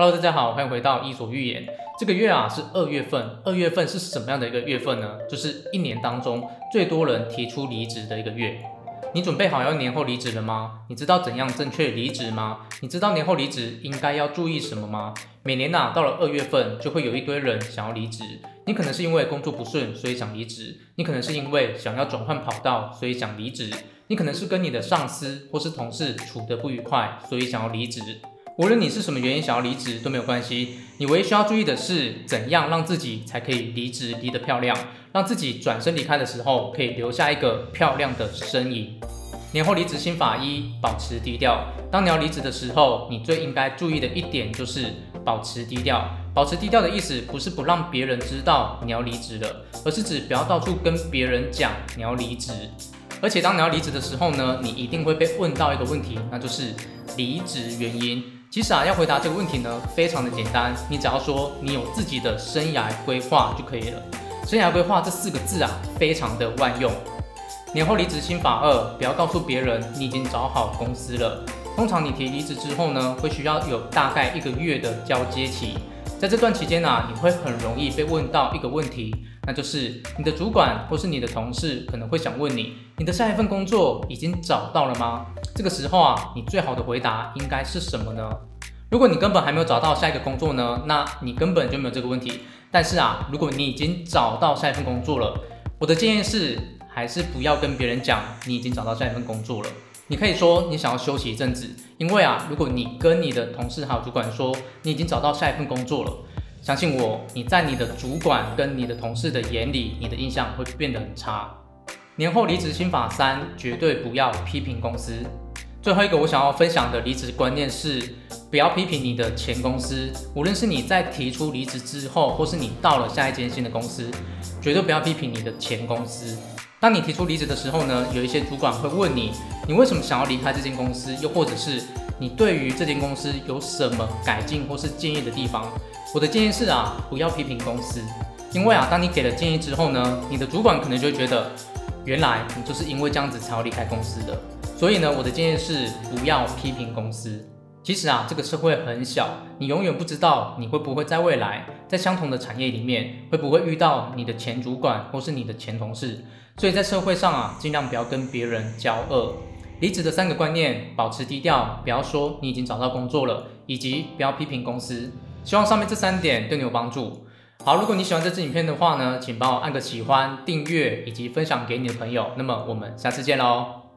Hello，大家好，欢迎回到伊索寓言。这个月啊是二月份，二月份是什么样的一个月份呢？就是一年当中最多人提出离职的一个月。你准备好要年后离职了吗？你知道怎样正确离职吗？你知道年后离职应该要注意什么吗？每年呐，到了二月份就会有一堆人想要离职。你可能是因为工作不顺，所以想离职；你可能是因为想要转换跑道，所以想离职；你可能是跟你的上司或是同事处得不愉快，所以想要离职。无论你是什么原因想要离职都没有关系，你唯一需要注意的是怎样让自己才可以离职离得漂亮，让自己转身离开的时候可以留下一个漂亮的身影。年后离职心法一：保持低调。当你要离职的时候，你最应该注意的一点就是保持低调。保持低调的意思不是不让别人知道你要离职了，而是指不要到处跟别人讲你要离职。而且当你要离职的时候呢，你一定会被问到一个问题，那就是离职原因。其实啊，要回答这个问题呢，非常的简单，你只要说你有自己的生涯规划就可以了。生涯规划这四个字啊，非常的万用。年后离职心法二，不要告诉别人你已经找好公司了。通常你提离职之后呢，会需要有大概一个月的交接期，在这段期间呢，你会很容易被问到一个问题。那就是你的主管或是你的同事可能会想问你，你的下一份工作已经找到了吗？这个时候啊，你最好的回答应该是什么呢？如果你根本还没有找到下一个工作呢，那你根本就没有这个问题。但是啊，如果你已经找到下一份工作了，我的建议是，还是不要跟别人讲你已经找到下一份工作了。你可以说你想要休息一阵子，因为啊，如果你跟你的同事还有主管说你已经找到下一份工作了。相信我，你在你的主管跟你的同事的眼里，你的印象会变得很差。年后离职心法三，绝对不要批评公司。最后一个我想要分享的离职观念是，不要批评你的前公司。无论是你在提出离职之后，或是你到了下一间新的公司，绝对不要批评你的前公司。当你提出离职的时候呢，有一些主管会问你，你为什么想要离开这间公司？又或者是你对于这间公司有什么改进或是建议的地方？我的建议是啊，不要批评公司，因为啊，当你给了建议之后呢，你的主管可能就会觉得，原来你就是因为这样子才要离开公司的。所以呢，我的建议是不要批评公司。其实啊，这个社会很小，你永远不知道你会不会在未来在相同的产业里面会不会遇到你的前主管或是你的前同事。所以在社会上啊，尽量不要跟别人交恶。离职的三个观念：保持低调，不要说你已经找到工作了，以及不要批评公司。希望上面这三点对你有帮助。好，如果你喜欢这支影片的话呢，请帮我按个喜欢、订阅以及分享给你的朋友。那么我们下次见喽。